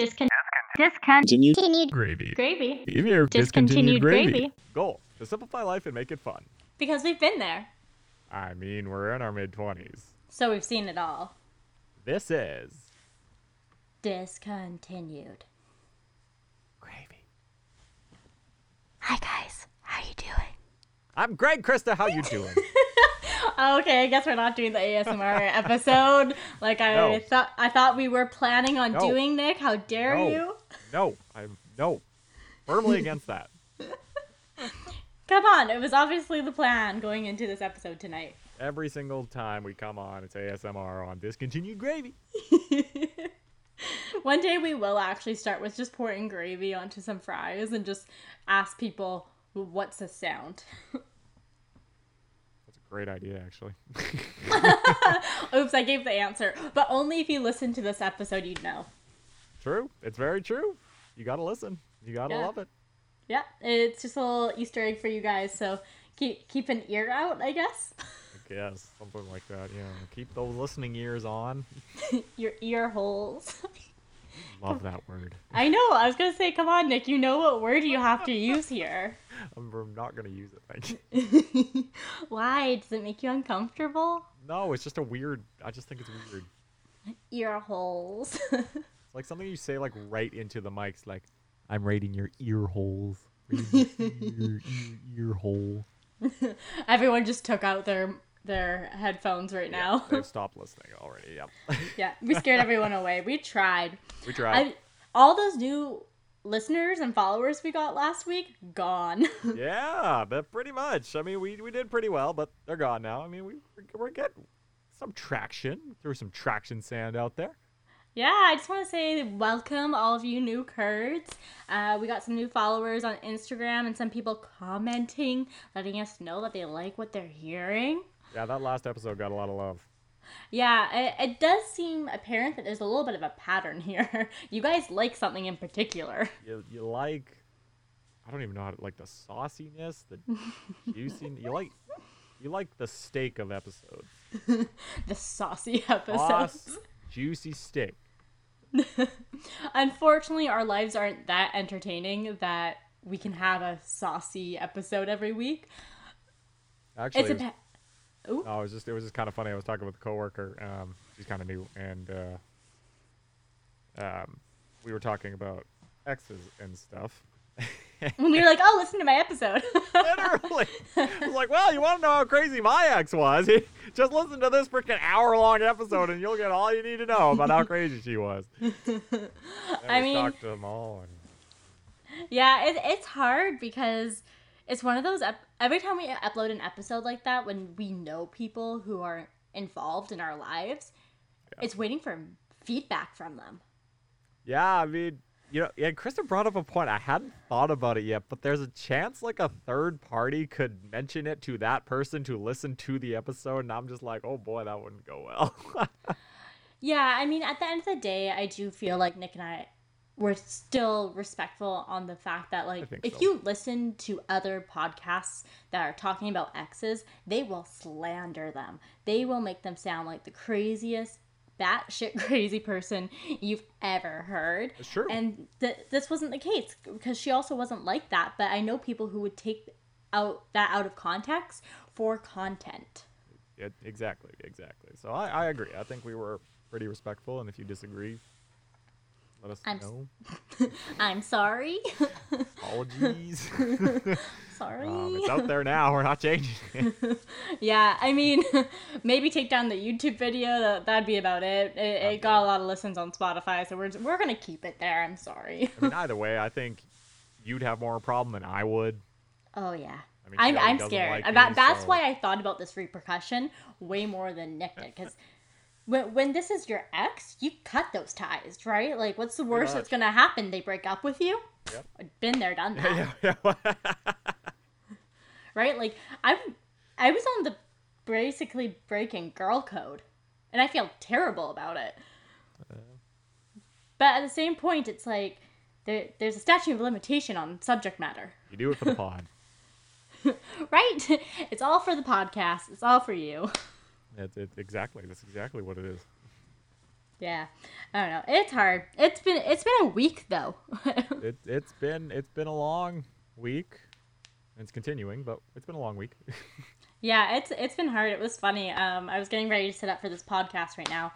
Discon- discontinued Continued Gravy. gravy. Give me your Discontinued gravy. Goal to simplify life and make it fun. Because we've been there. I mean, we're in our mid 20s. So we've seen it all. This is Discontinued. gravy. Hi guys, how you doing? I'm Greg Krista. How you doing? Okay, I guess we're not doing the ASMR episode like I No. thought. I thought we were planning on No. doing. Nick, how dare No. you? no, I'm no. Firmly against that. Come on, it was obviously the plan going into this episode tonight. Every single time we come on, it's ASMR on discontinued gravy. One day we will actually start with just pouring gravy onto some fries and just ask people what's the sound. Great idea, actually. Oops, I gave the answer, but only if you listen to this episode, you'd know. true. It's very true. You gotta listen. You gotta Yeah. love it. Yeah, it's just a little Easter egg for you guys, so keep keep an ear out, I guess. I guess something like that. Yeah. keep those listening ears on. Your ear holes. Love that word. I know. I was gonna say, come on, Nick. You know what word you have to use here. I'm, not gonna use it. Thank you. Why? Does it make you uncomfortable? No, it's just a weird. I just think it's weird. Ear holes. It's like something you say like right into the mics. Like, I'm rating your ear holes. Your ear, ear, ear hole. Everyone just took out their their headphones right now. They've stopped listening already. Yep. yeah, we scared everyone away. We tried. we tried. I, all those new listeners and followers we got last week gone. Yeah, but pretty much. I mean, we, we did pretty well, but they're gone now. I mean, we we're, getting some traction. Threw some traction sand out there. yeah, I just want to say welcome all of you new curds. Uh, we got some new followers on Instagram and some people commenting, letting us know that they like what they're hearing. Yeah, that last episode got a lot of love. Yeah, it, it does seem apparent that there's a little bit of a pattern here. you guys like something in particular. You you like, I don't even know how to like the sauciness, the juiciness. You like you like the steak of episodes. The saucy episodes. Sauce, juicy steak. Unfortunately, our lives aren't that entertaining that we can have a saucy episode every week. Actually, It's a pa- Ooh. No, it was just it was just kind of funny. I was talking with a coworker. Um, she's kind of new, and uh, um, we were talking about exes and stuff. when we were like, "Oh, listen to my episode." Literally, I was like, "Well, you want to know how crazy my ex was? Just listen to this freaking hour-long episode, and you'll get all you need to know about how crazy she was." I mean- talked to them all, and yeah, it, it's hard because it's one of those. Ep- every time we upload an episode like that, when we know people who are involved in our lives, it's waiting for feedback from them. yeah, I mean, you know, yeah, Krista brought up a point. I hadn't thought about it yet, but there's a chance like a third party could mention it to that person to listen to the episode, and I'm just like, oh boy, that wouldn't go well. Yeah, I mean, at the end of the day, I do feel like Nick and I were still respectful on the fact that, like, if so. you listen to other podcasts that are talking about exes, they will slander them. They will make them sound like the craziest, batshit crazy person you've ever heard. True. And th- this wasn't the case because she also wasn't like that. But I know people who would take out that out of context for content. Yeah, exactly, exactly. So I, I agree. I think we were pretty respectful, and if you disagree, let us I'm s- know. I'm sorry. Apologies. sorry. um, it's out there now. We're not changing it. Yeah, I mean, maybe take down the YouTube video. That that'd be about it. It, it got a lot of listens on Spotify, so we're we're gonna keep it there. I'm sorry. I mean, either way, I think you'd have more of a problem than I would. Oh yeah. I mean, I'm, I'm scared. like And me, that's so- why I thought about this repercussion way more than Nick did. Because when, when this is your ex, you cut those ties, right? Like, what's the worst that's going to happen? They break up with you? Yep. I've been there, done that. yeah, yeah. right? Like I'm I was on the basically breaking girl code, and I feel terrible about it. But at the same point, it's like there, there's a statute of limitation on subject matter, you do it for the pod. right? It's all for the podcast. It's all for you. It's, it's exactly. That's exactly what it is. Yeah, I don't know. It's hard. It's been it's been a week though. it it's been it's been a long week. It's continuing, but it's been a long week. yeah, it's it's been hard. It was funny. Um, I was getting ready to set up for this podcast right now,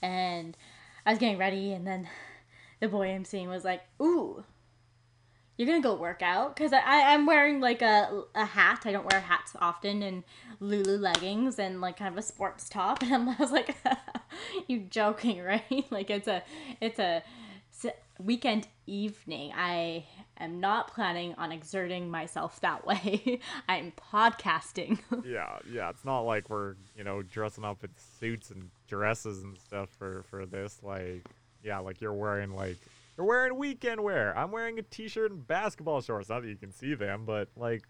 and I was getting ready, and then the boy I'm seeing was like, "Ooh, you're gonna go work out because I, I'm wearing like a, a hat. I don't wear hats often and Lulu leggings and like kind of a sports top. And I was like, you joking, right? like it's a it's a weekend evening. I am not planning on exerting myself that way. I'm podcasting. yeah, yeah. It's not like we're you know dressing up in suits and dresses and stuff for for this. Like yeah, like you're wearing like they're wearing weekend wear. I'm wearing a t-shirt and basketball shorts. Not that you can see them, but like,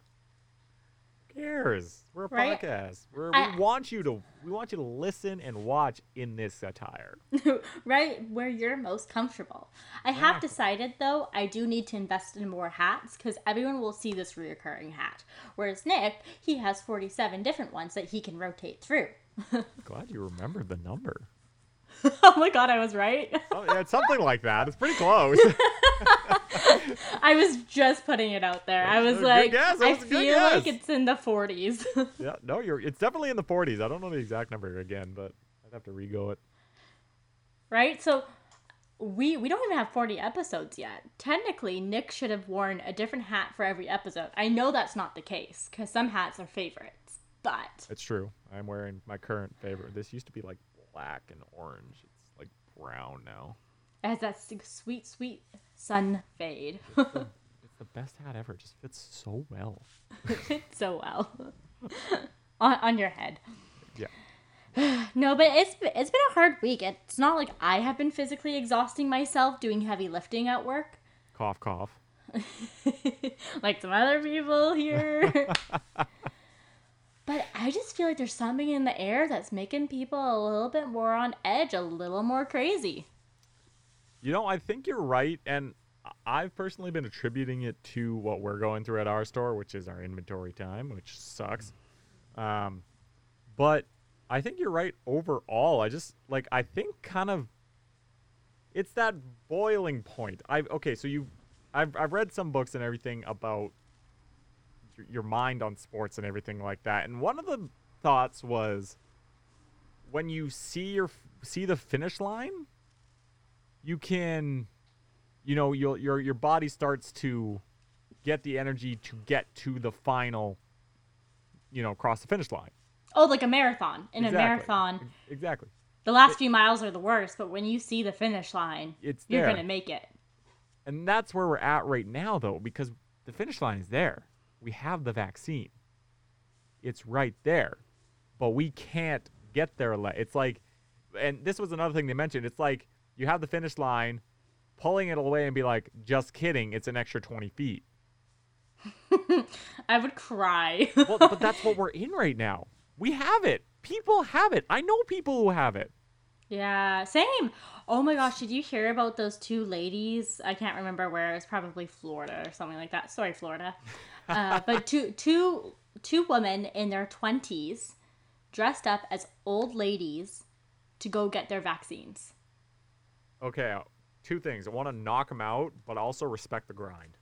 who cares? We're a right? podcast. We're, I, we want you to we want you to listen and watch in this attire. right where you're most comfortable. I have decided though I do need to invest in more hats because everyone will see this reoccurring hat. Whereas Nick, he has 47 different ones that he can rotate through. Glad you remembered the number. oh my god, I was right. oh, yeah, it's something like that. It's pretty close. I was just putting it out there. I was like, was I feel guess. like it's in the 40s. yeah, no, you're. It's definitely in the 40s. I don't know the exact number again, but I'd have to rego it. Right. So we we don't even have 40 episodes yet. Technically, Nick should have worn a different hat for every episode. I know that's not the case because some hats are favorites, but it's true. I'm wearing my current favorite. This used to be like black and orange. It's like brown now. It has that sweet, sweet sun fade. it's, the, it's the best hat ever. It just fits so well. it fits so well on, on your head. Yeah. no, but it's it's been a hard week. It's not like I have been physically exhausting myself doing heavy lifting at work. Cough, cough. like some other people here. Feel like there's something in the air that's making people a little bit more on edge, a little more crazy. You know, I think you're right. And I've personally been attributing it to what we're going through at our store, which is our inventory time, which sucks. Um, but I think you're right overall. I just, like, I think kind of it's that boiling point. I okay, so you I've I've read some books and everything about your mind on sports and everything like that. And one of the thoughts was when you see your see the finish line, you can you know, your your your body starts to get the energy to get to the final you know, cross the finish line. Oh, like a marathon. In exactly. a marathon. Exactly. The last it, few miles are the worst, but when you see the finish line, it's you're going to make it. And that's where we're at right now though because the finish line is there we have the vaccine. It's right there. But we can't get there. It's like, and this was another thing they mentioned. It's like you have the finish line, pulling it away and be like, just kidding, it's an extra 20 feet. I would cry. well, but that's what we're in right now. We have it. People have it. I know people who have it. Yeah, same. Oh my gosh, did you hear about those two ladies? I can't remember where. It's probably Florida or something like that. Sorry, Florida. Uh, but two two two women in their twenties dressed up as old ladies to go get their vaccines. Okay, two things. I want to knock them out, but also respect the grind.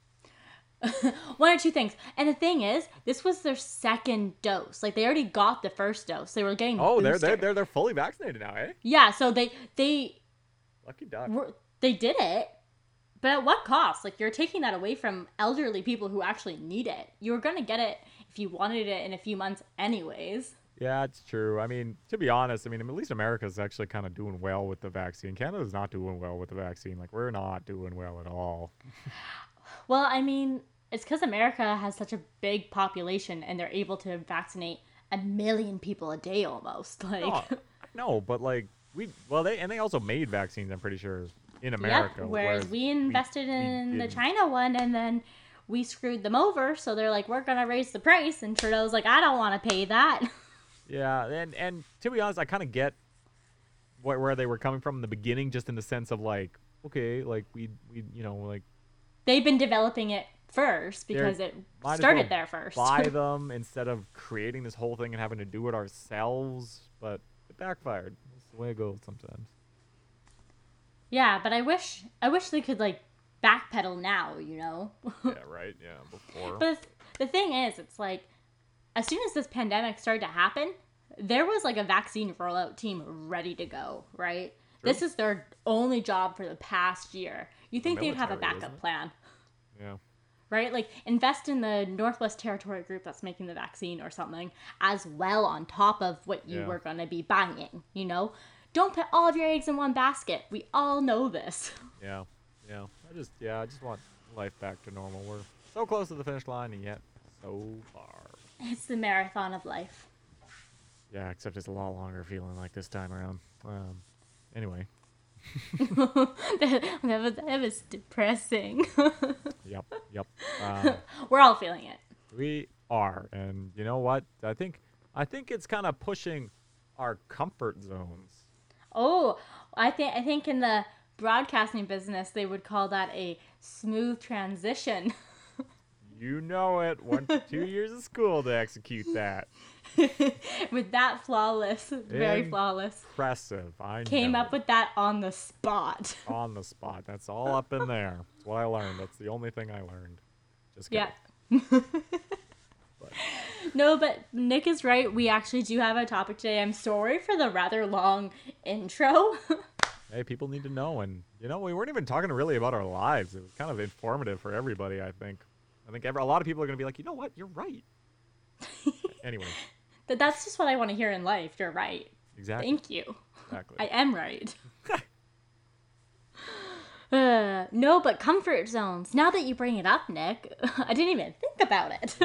One or two things. And the thing is, this was their second dose. Like they already got the first dose. They were getting Oh, they're they're they're they're fully vaccinated now, eh? Yeah, so they they Lucky duck. Were, they did it but at what cost? Like you're taking that away from elderly people who actually need it. You were going to get it if you wanted it in a few months anyways. Yeah, it's true. I mean, to be honest, I mean, at least America's actually kind of doing well with the vaccine. Canada's not doing well with the vaccine. Like we're not doing well at all. well, I mean, it's cuz America has such a big population and they're able to vaccinate a million people a day almost. Like no, no but like we well they and they also made vaccines, I'm pretty sure in America. Yep. Whereas, whereas we invested we, in we the China one and then we screwed them over. So they're like, we're going to raise the price. And Trudeau's like, I don't want to pay that. Yeah. And, and to be honest, I kind of get where, where they were coming from in the beginning, just in the sense of like, okay, like we, we, you know, like. They've been developing it first because it started well there first. Buy them instead of creating this whole thing and having to do it ourselves. But it backfired. That's the way it goes sometimes. Yeah, but I wish I wish they could like backpedal now, you know. yeah, right. Yeah, before. But the thing is, it's like as soon as this pandemic started to happen, there was like a vaccine rollout team ready to go, right? True. This is their only job for the past year. You think the they'd have a backup plan? Yeah. Right? Like invest in the Northwest Territory group that's making the vaccine or something as well on top of what you yeah. were going to be buying, you know? Don't put all of your eggs in one basket. We all know this. Yeah. Yeah. I just yeah, I just want life back to normal. We're so close to the finish line and yet so far. It's the marathon of life. Yeah, except it's a lot longer feeling like this time around. Um, anyway. that, that, was, that was depressing. yep, yep. Uh, We're all feeling it. We are, and you know what? I think I think it's kind of pushing our comfort zones. Oh, I think I think in the broadcasting business they would call that a smooth transition. You know it. One to two years of school to execute that. with that flawless, very flawless. Impressive. I came know. up with that on the spot. on the spot. That's all up in there. That's what I learned. That's the only thing I learned. Just kidding. Yeah. but. No, but Nick is right. We actually do have a topic today. I'm sorry for the rather long intro. hey, people need to know, and you know, we weren't even talking really about our lives. It was kind of informative for everybody. I think. I think every, a lot of people are going to be like, you know what, you're right. anyway. That that's just what I want to hear in life. You're right. Exactly. Thank you. Exactly. I am right. uh, no, but comfort zones. Now that you bring it up, Nick, I didn't even think about it.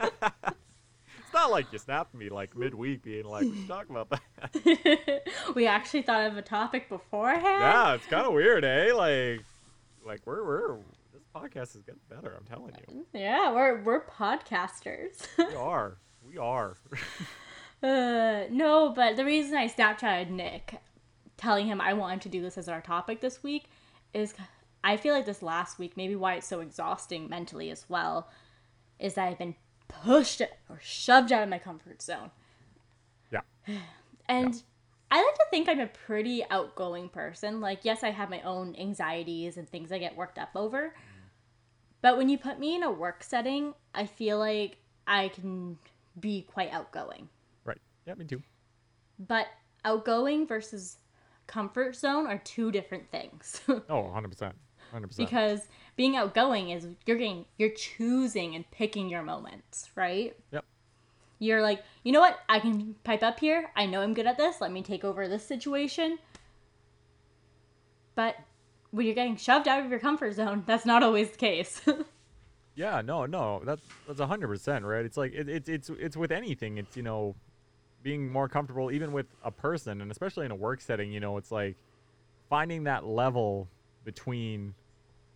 it's not like you snapped me like midweek, being like, "We should talk about that." we actually thought of a topic beforehand. Yeah, it's kind of weird, eh? Like, like we're we're podcast is getting better. I'm telling you. Yeah, we're we're podcasters. we are. We are. uh, no, but the reason I Snapchatted Nick, telling him I wanted to do this as our topic this week, is I feel like this last week, maybe why it's so exhausting mentally as well, is that I've been pushed or shoved out of my comfort zone. Yeah. And yeah. I like to think I'm a pretty outgoing person. Like, yes, I have my own anxieties and things I get worked up over. But when you put me in a work setting, I feel like I can be quite outgoing. Right. Yeah, me too. But outgoing versus comfort zone are two different things. oh, 100%. 100%. Because being outgoing is you're getting you're choosing and picking your moments, right? Yep. You're like, "You know what? I can pipe up here. I know I'm good at this. Let me take over this situation." But when you're getting shoved out of your comfort zone, that's not always the case. Yeah, no, no, that's that's hundred percent right. It's like it, it's it's it's with anything. It's you know, being more comfortable even with a person, and especially in a work setting. You know, it's like finding that level between,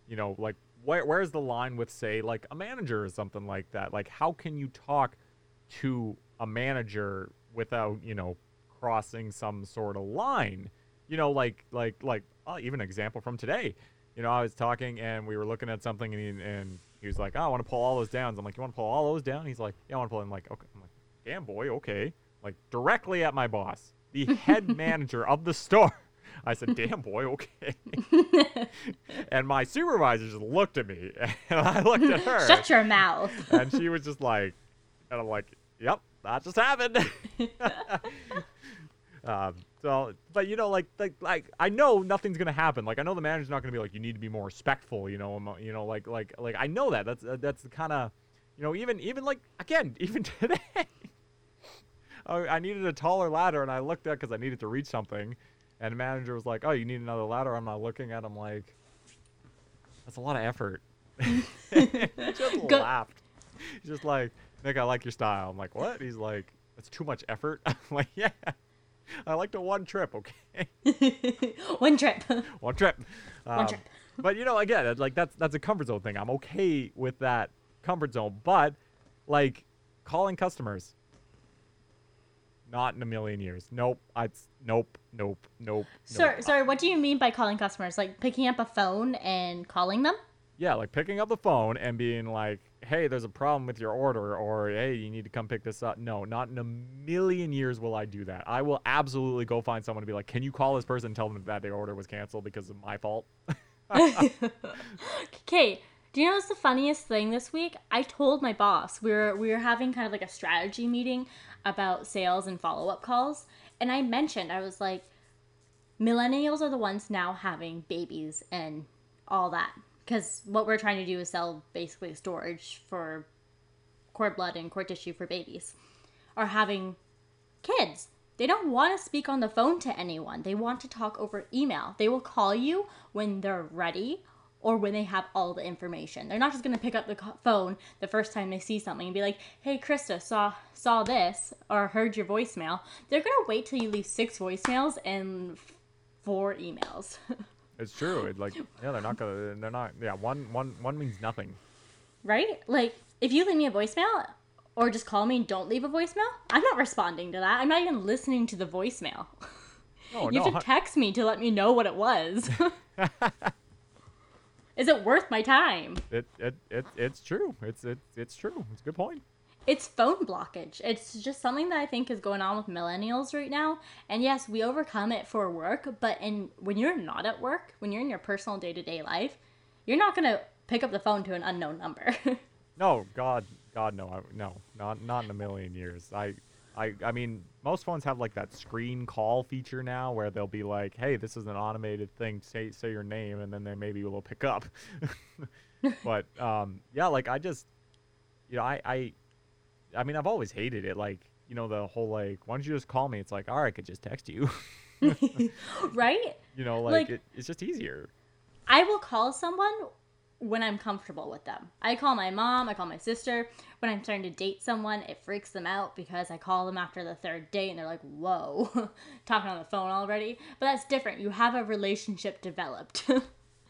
you know, like where where's the line with say like a manager or something like that. Like how can you talk to a manager without you know crossing some sort of line? You know, like like like uh, even an example from today. You know, I was talking and we were looking at something and he, and he was like, oh, I want to pull all those down. I'm like, you want to pull all those down? He's like, yeah, I want to pull. I'm like, okay. I'm like, damn boy, okay. Like directly at my boss, the head manager of the store. I said, damn boy, okay. and my supervisor just looked at me, and I looked at her. Shut your mouth. and she was just like, and I'm like, yep, that just happened. um, so, but you know, like, like, like, I know nothing's gonna happen. Like, I know the manager's not gonna be like, you need to be more respectful. You know, you know, like, like, like, I know that. That's uh, that's the kind of, you know, even even like again, even today, I needed a taller ladder, and I looked at because I needed to reach something, and the manager was like, oh, you need another ladder. I'm not looking at him like, that's a lot of effort. just Go- laughed. He's just like, Nick, I like your style. I'm like, what? He's like, that's too much effort. I'm like, yeah. I like to one trip, okay? one trip. one trip. Um, one trip. but you know, again, like that's that's a comfort zone thing. I'm okay with that comfort zone, but like calling customers, not in a million years. Nope. I nope, nope, nope. Sorry, nope. sorry. What do you mean by calling customers? Like picking up a phone and calling them? Yeah, like picking up the phone and being like, hey, there's a problem with your order, or hey, you need to come pick this up. No, not in a million years will I do that. I will absolutely go find someone to be like, can you call this person and tell them that their order was canceled because of my fault? okay. Do you know what's the funniest thing this week? I told my boss we were we were having kind of like a strategy meeting about sales and follow up calls, and I mentioned I was like, millennials are the ones now having babies and all that because what we're trying to do is sell basically storage for cord blood and cord tissue for babies are having kids. They don't want to speak on the phone to anyone. They want to talk over email. They will call you when they're ready or when they have all the information. They're not just going to pick up the phone the first time they see something and be like hey krista saw saw this or heard your voicemail. They're going to wait till you leave six voicemails and four emails It's true. It like yeah, they're not gonna. They're not. Yeah, one one one means nothing. Right? Like if you leave me a voicemail or just call me and don't leave a voicemail, I'm not responding to that. I'm not even listening to the voicemail. Oh, you no, have to text me to let me know what it was. Is it worth my time? It, it, it it's true. It's it, it's true. It's a good point it's phone blockage. It's just something that I think is going on with millennials right now. And yes, we overcome it for work, but in when you're not at work, when you're in your personal day-to-day life, you're not going to pick up the phone to an unknown number. no, god, god no. no, not not in a million years. I I, I mean, most phones have like that screen call feature now where they'll be like, "Hey, this is an automated thing. Say say your name," and then they maybe will pick up. but um, yeah, like I just, you know, I I I mean, I've always hated it. Like, you know, the whole like, why don't you just call me? It's like, all right, I could just text you. right? You know, like, like it, it's just easier. I will call someone when I'm comfortable with them. I call my mom, I call my sister. When I'm starting to date someone, it freaks them out because I call them after the third date and they're like, whoa, talking on the phone already. But that's different. You have a relationship developed.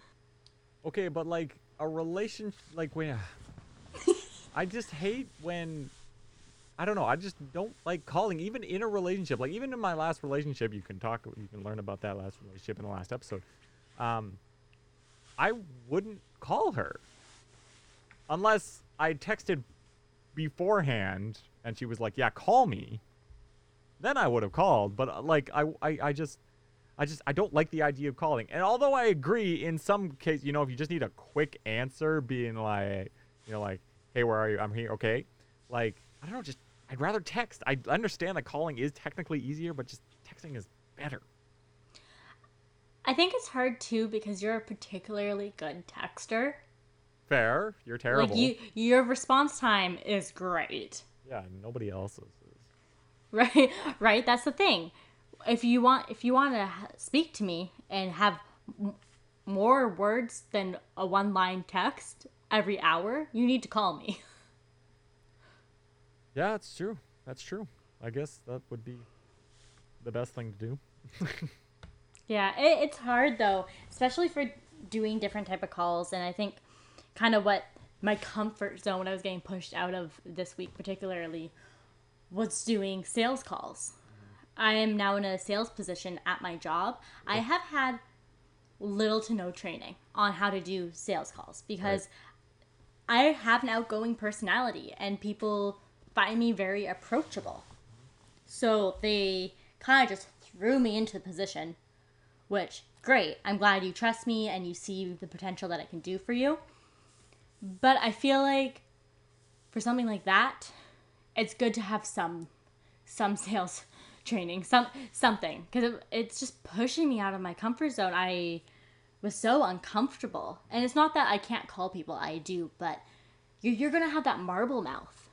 okay, but like a relationship, like when. I just hate when I don't know. I just don't like calling, even in a relationship. Like even in my last relationship, you can talk, you can learn about that last relationship in the last episode. Um, I wouldn't call her unless I texted beforehand and she was like, "Yeah, call me." Then I would have called. But uh, like I, I, I just, I just, I don't like the idea of calling. And although I agree in some case, you know, if you just need a quick answer, being like, you know, like, "Hey, where are you? I'm here." Okay, like I don't know, just I'd rather text. I understand that calling is technically easier, but just texting is better. I think it's hard too because you're a particularly good texter. Fair. You're terrible. Like you, your response time is great. Yeah, nobody else's is. Right, right. That's the thing. If you want, if you want to speak to me and have m- more words than a one-line text every hour, you need to call me. Yeah, it's true. That's true. I guess that would be the best thing to do. yeah, it, it's hard though, especially for doing different type of calls. And I think kind of what my comfort zone when I was getting pushed out of this week, particularly, was doing sales calls. I am now in a sales position at my job. I have had little to no training on how to do sales calls because right. I have an outgoing personality and people find me very approachable. So they kind of just threw me into the position, which great. I'm glad you trust me and you see the potential that it can do for you. But I feel like for something like that, it's good to have some some sales training, some something because it, it's just pushing me out of my comfort zone. I was so uncomfortable, and it's not that I can't call people. I do, but you're, you're gonna have that marble mouth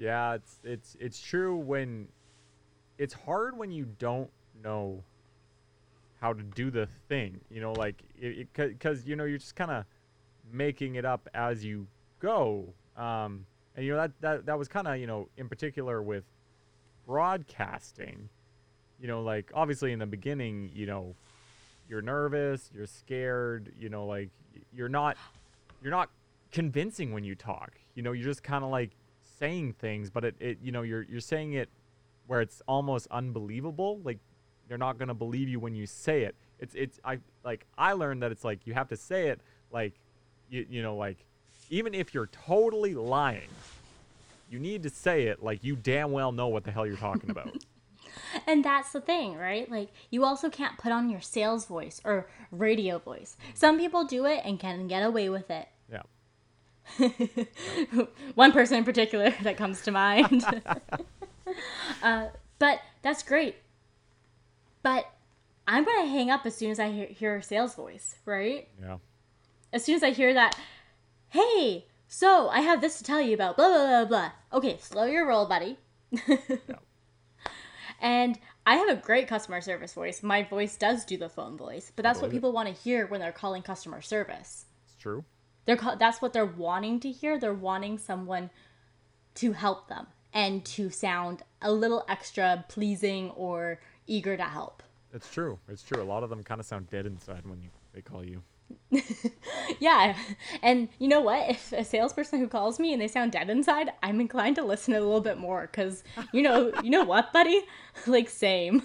yeah, it's it's it's true when it's hard when you don't know how to do the thing. You know, like it because you know you're just kind of making it up as you go. Um, and you know that that that was kind of you know in particular with broadcasting. You know, like obviously in the beginning, you know, you're nervous, you're scared. You know, like you're not you're not convincing when you talk. You know, you're just kind of like saying things, but it, it you know you're you're saying it where it's almost unbelievable. Like they're not gonna believe you when you say it. It's it's I like I learned that it's like you have to say it like you you know like even if you're totally lying, you need to say it like you damn well know what the hell you're talking about. and that's the thing, right? Like you also can't put on your sales voice or radio voice. Mm-hmm. Some people do it and can get away with it. One person in particular that comes to mind. uh, but that's great. But I'm gonna hang up as soon as I hear, hear a sales voice, right? Yeah. As soon as I hear that, hey, so I have this to tell you about blah blah blah blah. Okay, slow your roll, buddy. Yeah. And I have a great customer service voice. My voice does do the phone voice, but that's what people want to hear when they're calling customer service. It's true. They're that's what they're wanting to hear. They're wanting someone to help them and to sound a little extra pleasing or eager to help. It's true. It's true. A lot of them kind of sound dead inside when you they call you. Yeah, and you know what? If a salesperson who calls me and they sound dead inside, I'm inclined to listen a little bit more because you know, you know what, buddy? like same.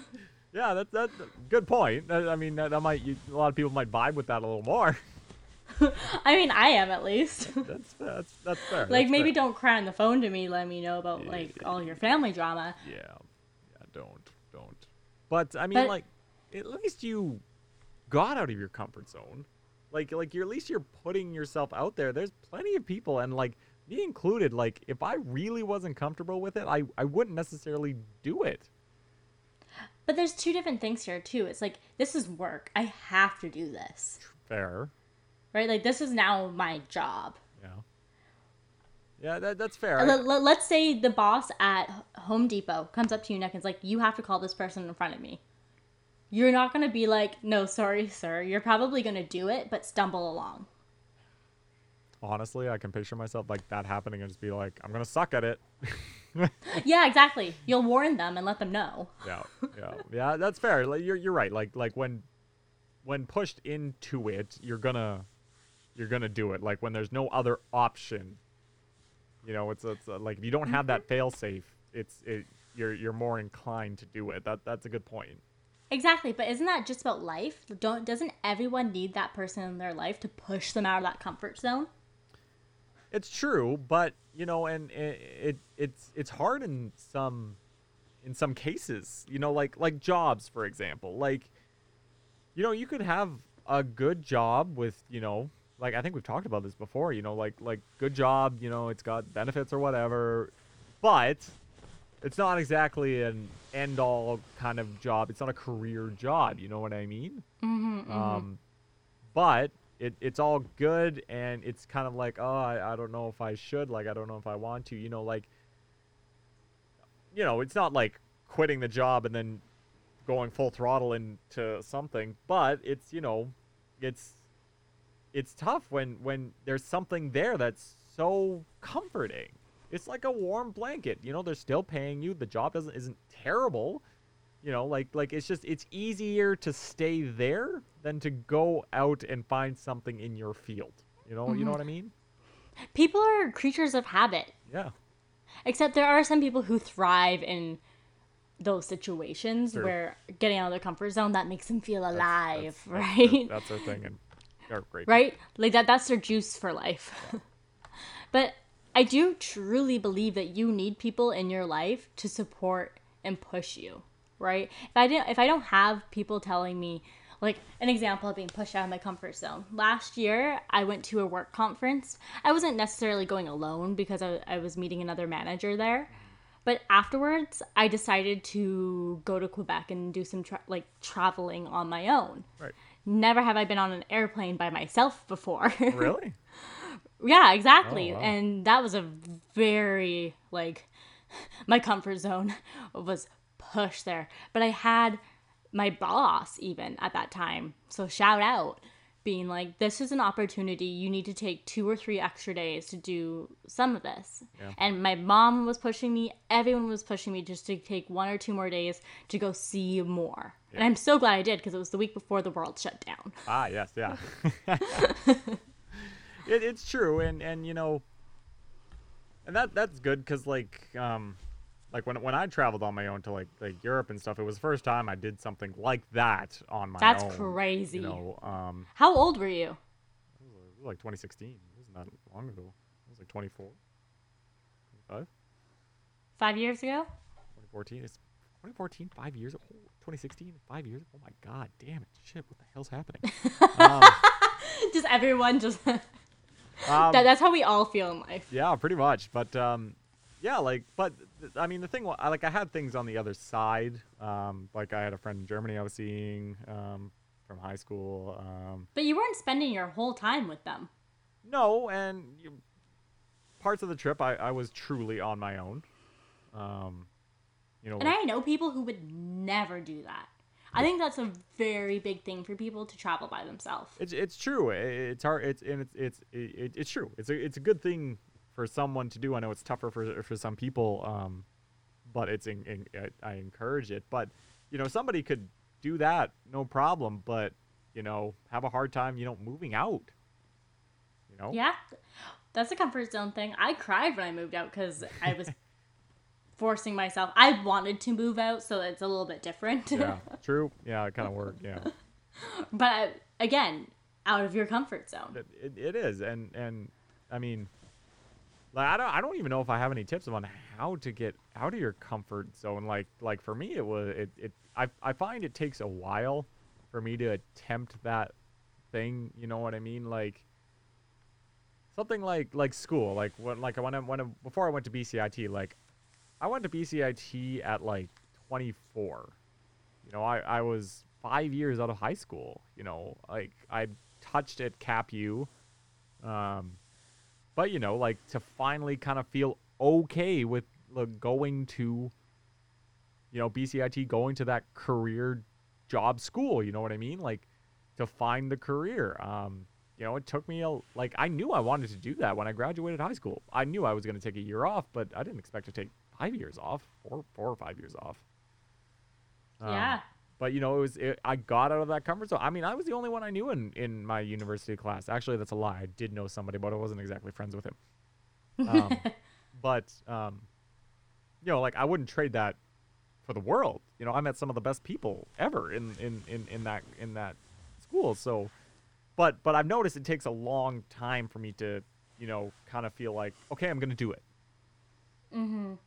Yeah, that's that. Good point. I I mean, that, that might you, a lot of people might vibe with that a little more. I mean, I am at least. That's that's that's fair. like that's maybe fair. don't cry on the phone to me. Let me know about like all your family drama. Yeah, yeah. Don't don't. But I mean, But- like, at least you got out of your comfort zone. Like like you're at least you're putting yourself out there. There's plenty of people, and like me included. Like if I really wasn't comfortable with it, I I wouldn't necessarily do it. But there's two different things here too. It's like this is work. I have to do this. Fair. Right? Like this is now my job. Yeah. Yeah, that, that's fair. Let, let's say the boss at Home Depot comes up to you and is like, "You have to call this person in front of me." You're not gonna be like, "No, sorry, sir." You're probably gonna do it, but stumble along. honestly, I can picture myself like that happening and just be like, I'm gonna suck at it. Yeah, exactly. You'll warn them and let them know. yeah, yeah, yeah. That's fair. Like, you're you're right. Like like when when pushed into it, you're gonna you're gonna do it. Like when there's no other option. You know, it's it's uh, like if you don't have that fail safe, it's it you're you're more inclined to do it. That that's a good point. Exactly, but isn't that just about life? Don't doesn't everyone need that person in their life to push them out of that comfort zone? It's true, but you know, and it, it it's it's hard in some in some cases. You know, like like jobs, for example. Like, you know, you could have a good job with you know, like I think we've talked about this before. You know, like like good job. You know, it's got benefits or whatever, but it's not exactly an end all kind of job. It's not a career job. You know what I mean? Mm-hmm, Um, but it, it's all good and it's kind of like, oh, I, I don't know if I should. Like, I don't know if I want to. You know, like, you know, it's not like quitting the job and then going full throttle into something, but it's, you know, it's it's tough when when there's something there that's so comforting. It's like a warm blanket. You know, they're still paying you. The job doesn't isn't terrible. You know, like like it's just it's easier to stay there than to go out and find something in your field. You know, you know mm-hmm. what I mean? People are creatures of habit. Yeah. Except there are some people who thrive in those situations Sure. where getting out of their comfort zone that makes them feel alive, that's- that's right? That's their thing, and great. right? Like that that's their juice for life. but I do truly believe that you need people in your life to support and push you, right? If I didn't if I don't have people telling me like an example of being pushed out of my comfort zone. Last year, I went to a work conference. I wasn't necessarily going alone because I, I was meeting another manager there. But afterwards, I decided to go to Quebec and do some tra- like traveling on my own. Right. Never have I been on an airplane by myself before. Really? yeah, exactly. Oh, wow. And that was a very like my comfort zone was pushed there. But I had my boss even at that time. So shout out being like this is an opportunity. You need to take two or three extra days to do some of this. Yeah. and my mom was pushing me. Everyone was pushing me just to take one or two more days to go see more. And i'm so glad i did because it was the week before the world shut down. Ah, yes, yeah. it, it's true, and and you know, and that that's good because like um, like when when I traveled on my own to like like Europe and stuff, it was the first time I did something like that on my That's own. crazy. You know, um, how old were you I was like 2016. It wasn't that long ago. It was like 24, 25. Five years ago. 2014. It's 2014. Five years. Oh, 2016. Five years. Oh my god, damn it! Shit, what the hell's happening? um, just everyone just. um, that, that's how we all feel in life. Yeah, pretty much. But um, yeah, like, but I mean, the thing, like, I had things on the other side. Um, like, I had a friend in Germany I was seeing um, from high school. Um, but you weren't spending your whole time with them. No, and you, parts of the trip, I, I was truly on my own. Um, you know, and I know people who would never do that. I think that's a very big thing for people to travel by themselves. It's it's true. It's hard. It's and it's it's it, it's true. It's a it's a good thing for someone to do. I know it's tougher for for some people, um, but it's in, in, I encourage it. But you know, somebody could do that, no problem. But you know, have a hard time, you know, moving out. You know. Yeah, that's a comfort zone thing. I cried when I moved out because I was forcing myself. I wanted to move out, so it's a little bit different. yeah, true. Yeah, it kind of worked. Yeah. but again, out of your comfort zone. It, it, it is, and and I mean, like I don't I don't even know if I have any tips on how to get out of your comfort zone. Like like for me it was it, it I I find it takes a while for me to attempt that thing, you know what I mean? Like something like like school, like when like when I when I, before I went to BCIT, like I went to BCIT at like 24. You know, I I was 5 years out of high school, you know, like I touched at Cap U um but you know, like to finally kind of feel okay with like, going to, you know, BCIT, going to that career job school. You know what I mean? Like to find the career. Um, you know, it took me a like I knew I wanted to do that when I graduated high school. I knew I was going to take a year off, but I didn't expect to take five years off, four, four or five years off. Um, yeah. But you know, it was it, I got out of that comfort zone. I mean, I was the only one I knew in in my university class. Actually, that's a lie. I did know somebody, but I wasn't exactly friends with him. Um, but um, you know, like I wouldn't trade that for the world. You know, I met some of the best people ever in in in, in that in that school. So, but but I've noticed it takes a long time for me to you know kind of feel like okay, I'm gonna do it. Mhm.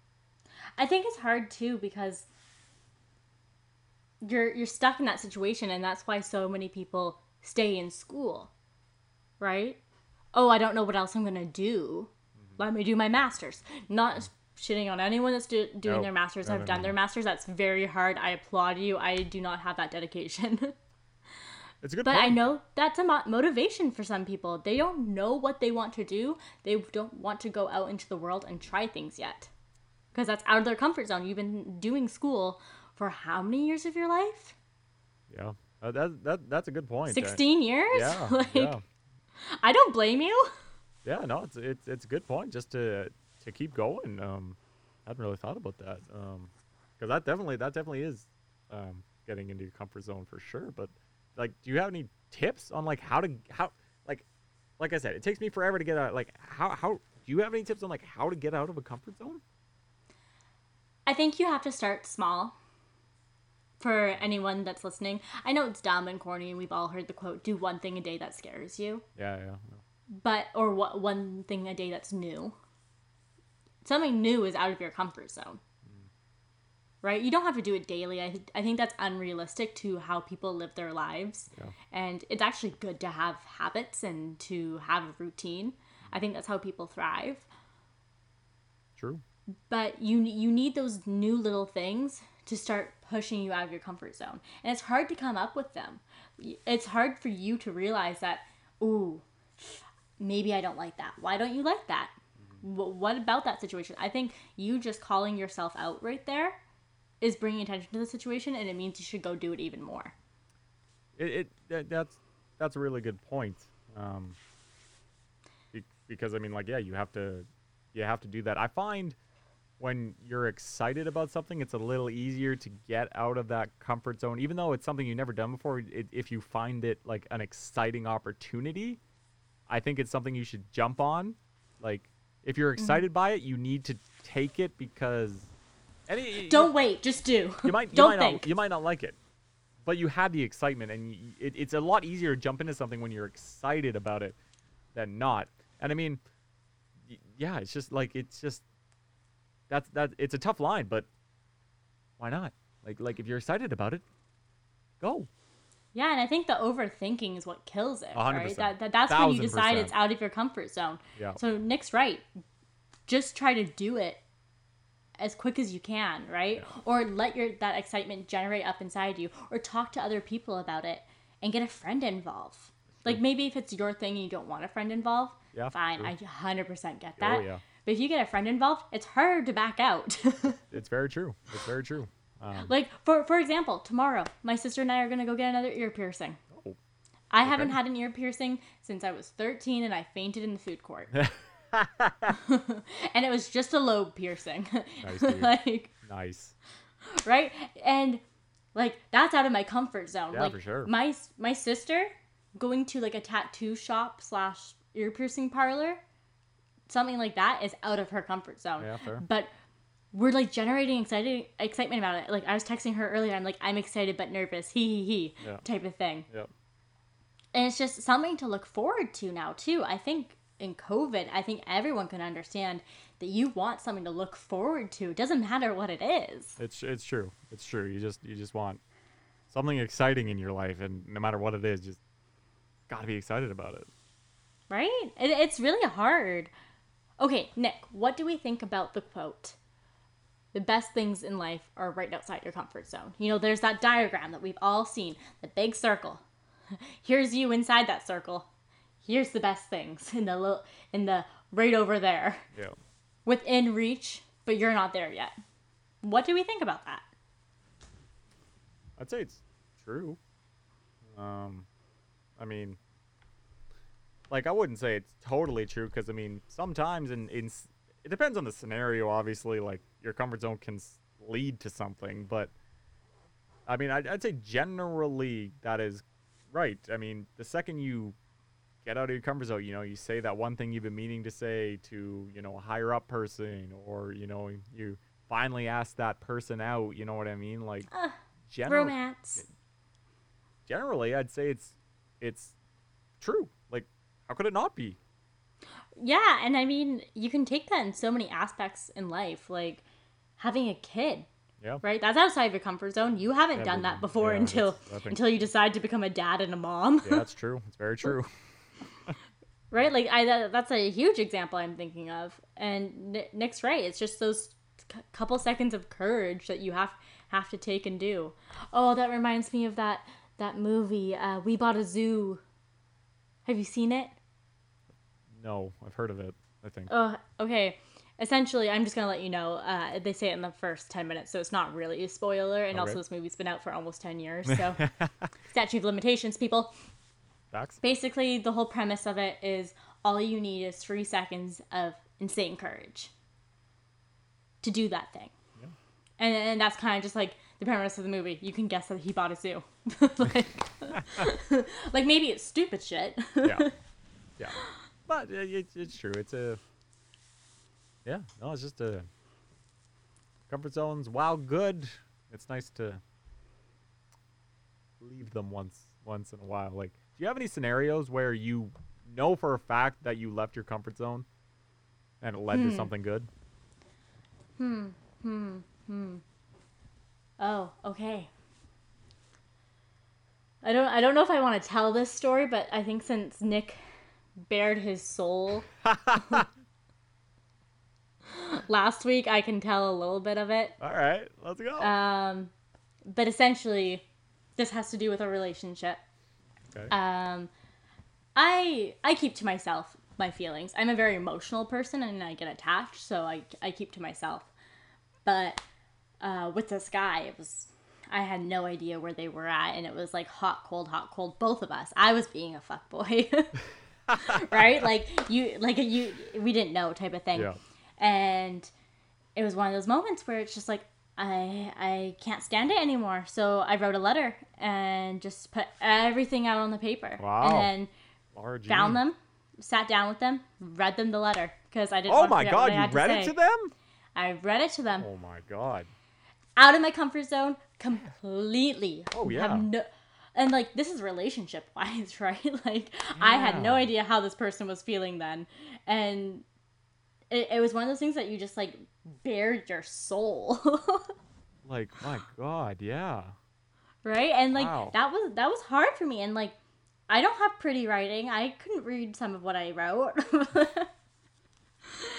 I think it's hard too because you're you're stuck in that situation and that's why so many people stay in school right? Oh i don't know what else i'm gonna do. Mm-hmm. let me do my masters. Not shitting on anyone that's do, doing nope. their masters. I've done their masters. That's very hard. I applaud you. I do not have that dedication. It's a good but point. i know that's a mo- motivation for some people. They don't know what they want to do. They don't want to go out into the world and try things yet because that's out of their comfort zone. You've been doing school for how many years of your life? Yeah, uh, that that that's a good point. Sixteen years. Yeah, like, yeah. I don't blame you. Yeah, no, it's it's it's a good point just to to keep going. Um, I hadn't really thought about that. Um, because that definitely that definitely is um getting into your comfort zone for sure. But like, do you have any tips on like how to how like like I said, it takes me forever to get out. Like, how how do you have any tips on like how to get out of a comfort zone? I think you have to start small for anyone that's listening, I know it's dumb and corny, and we've all heard the quote, do one thing a day that scares you. Yeah, yeah. But, or what one thing a day that's new. Something new is out of your comfort zone. Mm. Right? You don't have to do it daily. I, I think that's unrealistic to how people live their lives. Yeah. And it's actually good to have habits and to have a routine. I think that's how people thrive. True. But you you need those new little things to start pushing you out of your comfort zone. And it's hard to come up with them. It's hard for you to realize that, ooh, maybe I don't like that. Why don't you like that? Mm-hmm. What about that situation? I think you just calling yourself out right there is bringing attention to the situation, and it means you should go do it even more. It, it that's that's a really good point. Um, because I mean, like, yeah, you have to you have to do that. I find when you're excited about something, it's a little easier to get out of that comfort zone, even though it's something you've never done before. It, if you find it like an exciting opportunity, I think it's something you should jump on. Like, if you're mm-hmm. excited mm-hmm. by it, you need to take it because. Any, Don't you, wait, just do. You might, you Don't might think. Not, you might not like it, but you had the excitement, and you, it, it's a lot easier to jump into something when you're excited about it than not. And I mean, yeah, it's just like it's just that's that it's a tough line, but why not? Like like if you're excited about it, go. Yeah, and I think the overthinking is what kills it. A hundred Right? That, that that's when you decide it's out of your comfort zone. Yeah. So Nick's right. Just try to do it as quick as you can, right? Or let your that excitement generate up inside you, or talk to other people about it and get a friend involved. Like maybe if it's your thing and you don't want a friend involved, Yeah, fine. true. I 100% get that. Oh, that. yeah. But if you get a friend involved, it's hard to back out. It's very true. It's very true. Um, Like for for example, tomorrow my sister and I are gonna go get another ear piercing. Oh, I haven't had an ear piercing since I was 13 and I fainted in the food court. and it was just a lobe piercing. Nice, like nice. right? And like that's out of my comfort zone. Yeah, like for sure. my my sister going to like a tattoo shop slash ear piercing parlor, something like that is out of her comfort zone. Yeah, fair. But we're like generating excited excitement about it. Like I was texting her earlier, I'm like, I'm excited but nervous, he he he Yeah. type of thing. Yep. And it's just something to look forward to now too. I think in COVID, I think everyone can understand that you want something to look forward to. It doesn't matter what it is. It's it's true. It's true. You just you just want something exciting in your life, and no matter what it is, just gotta be excited about it. Right? It, it's really hard. Okay, Nick, what do we think about the quote? The best things in life are right outside your comfort zone. You know, there's that diagram that we've all seen, the big circle. Here's you inside that circle. Here's the best things in the little in the right over there. Yeah. Within reach, but you're not there yet. What do we think about that? I'd say it's true. Um, I mean, like I wouldn't say it's totally true because I mean sometimes in in it depends on the scenario. Obviously, like your comfort zone can lead to something, but I mean I'd, I'd say generally that is right. I mean the second you get out of your comfort zone, you know, you say that one thing you've been meaning to say to you know a higher up person, or you know you finally ask that person out. You know what I mean? Like Uh, general Romance. generally i'd say it's it's true how could it not be Yeah, and I mean, you can take that in so many aspects in life, like having a kid. yeah right? That's outside of your comfort zone. You haven't Yeah, done that before yeah, until think- until you decide to become a dad and a mom, yeah that's true it's very true right? Like I that, that's a huge example I'm thinking of. And N- Nick's right. It's just those c- couple seconds of courage that you have have to take and do. Oh, that reminds me of that that movie. Uh, we bought a zoo. Have you seen it? No i've heard of it i think Oh, okay. Essentially, I'm just gonna let you know. Uh, they say it in the first ten minutes, so it's not really a spoiler. And also, this movie's been out for almost ten years, so statute of limitations, people. facts Basically, the whole premise of it is all you need is three seconds of insane courage to do that thing, and and that's kind of just like the premise of the movie. You can guess that he bought a zoo, like, like maybe it's stupid shit. yeah yeah but uh, it, it's true it's a yeah no it's just a comfort zones while good it's nice to leave them once once in a while like do you have any scenarios where you know for a fact that you left your comfort zone and it led to something good Hmm. Hmm. Hmm. Oh, okay. I don't I don't know if I want to tell this story, but I think since Nick bared his soul last week, I can tell a little bit of it. all right let's go Um but essentially this has to do with a relationship. okay. Um I I keep to myself my feelings. I'm a very emotional person and I get attached, so I I keep to myself. But uh, with this guy, it was I had no idea where they were at, and it was like hot, cold, hot, cold. Both of us. I was being a fuck boy, right? Like you, like you, we didn't know type of thing. Yeah. And it was one of those moments where it's just like I I can't stand it anymore. So I wrote a letter and just put everything out on the paper. Wow. And then Large found them, sat down with them, read them the letter because I didn't. Oh want to my god, you read it say. to them? I read it to them. Oh my god. Out of my comfort zone completely. Oh, Have yeah. no, and like this is relationship wise, right? like yeah. I had no idea how this person was feeling then, and it, it was one of those things that you just like bared your soul. like my god, yeah. Right, and like wow. that was that was hard for me, and like I don't have pretty writing. I couldn't read some of what I wrote.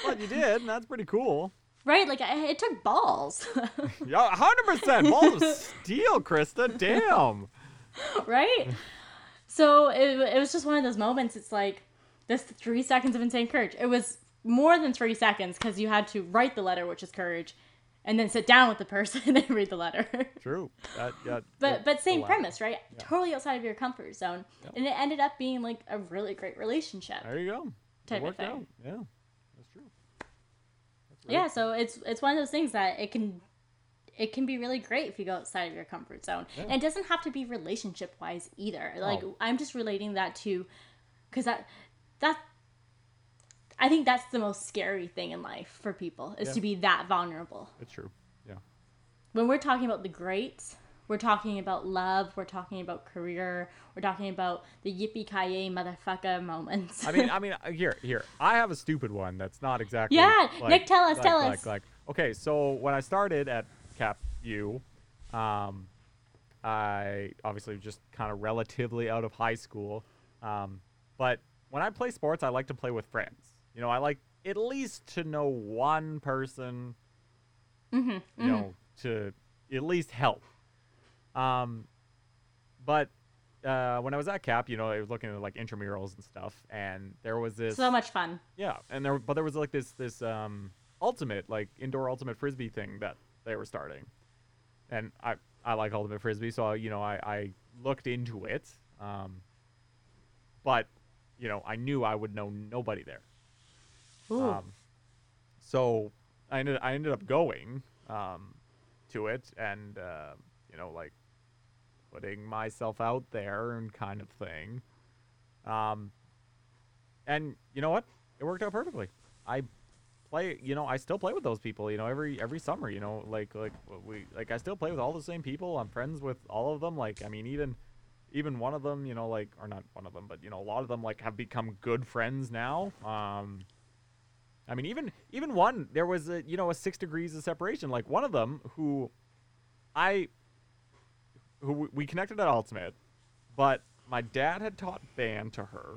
but you did, and that's pretty cool. Right, like it took balls. yeah, hundred percent balls of steel, Krista. Damn. Right. So it, it was just one of those moments. It's like this three seconds of insane courage. It was more than three seconds because you had to write the letter, which is courage, and then sit down with the person and read the letter. True. That, yeah, but but same premise, right? Yeah. Totally outside of your comfort zone, yep. and it ended up being like a really great relationship. There you go. Type of thing. Out. Yeah. That's true. Yeah, so it's it's one of those things that it can it can be really great if you go outside of your comfort zone. Yeah. And it doesn't have to be relationship wise either. Like oh. I'm just relating that to because that that I think that's the most scary thing in life for people is yeah. to be that vulnerable. It's true. Yeah. When we're talking about the greats, we're talking about love. We're talking about career. We're talking about the yippee ki motherfucker moments. I mean, I mean, uh, here, here. I have a stupid one that's not exactly. Yeah, like, Nick, tell us, like, tell like, us. Like, okay, so when I started at Cap you. um, I obviously just kind of relatively out of high school, um, but when I play sports, I like to play with friends. You know, I like at least to know one person. Mm-hmm, you mm-hmm. know, to at least help um, but uh, when I was at Cap, you know, I was looking at like intramurals and stuff, and there was this so much fun. Yeah, and there, but there was like this this um ultimate like indoor ultimate frisbee thing that they were starting, and I I like ultimate frisbee, so you know I I looked into it, um, but you know I knew I would know nobody there. Um, so I ended I ended up going um to it and uh, you know like putting myself out there and kind of thing. Um, and you know what? It worked out perfectly. I play, you know, I still play with those people, you know, every every summer, you know, like like we like I still play with all the same people. I'm friends with all of them. Like I mean, even even one of them, you know, like or not one of them, but you know, a lot of them like have become good friends now. Um, I mean, even even one there was a you know a six degrees of separation. Like one of them who I who we connected at Ultimate, but my dad had taught band to her.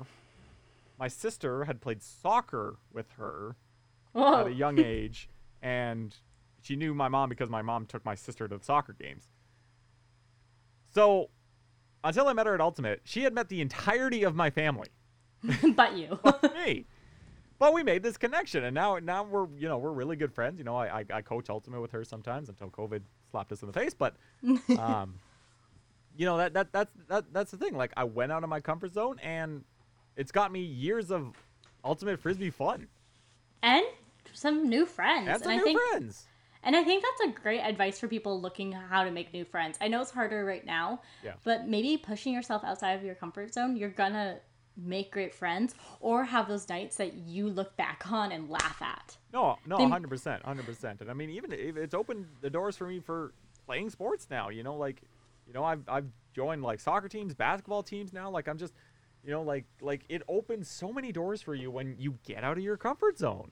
My sister had played soccer with her Whoa. at a young age, and she knew my mom because my mom took my sister to the soccer games. So, until I met her at Ultimate, she had met the entirety of my family. but you. but me. But we made this connection, and now now we're you know we're really good friends. You know, I I, I coach Ultimate with her sometimes until COVID slapped us in the face, but um, you know that that that's that that's the thing. Like I went out of my comfort zone, and it's got me years of ultimate frisbee fun, and some new friends. And some and new I think, friends. And I think that's a great advice for people looking how to make new friends. I know it's harder right now, yeah. but maybe pushing yourself outside of your comfort zone, you're gonna make great friends or have those nights that you look back on and laugh at. No, no, hundred percent, hundred percent. And I mean, even if it's opened the doors for me for playing sports now. You know, like you know, I've I've joined like soccer teams, basketball teams now. Like I'm just, you know, like like it opens so many doors for you when you get out of your comfort zone.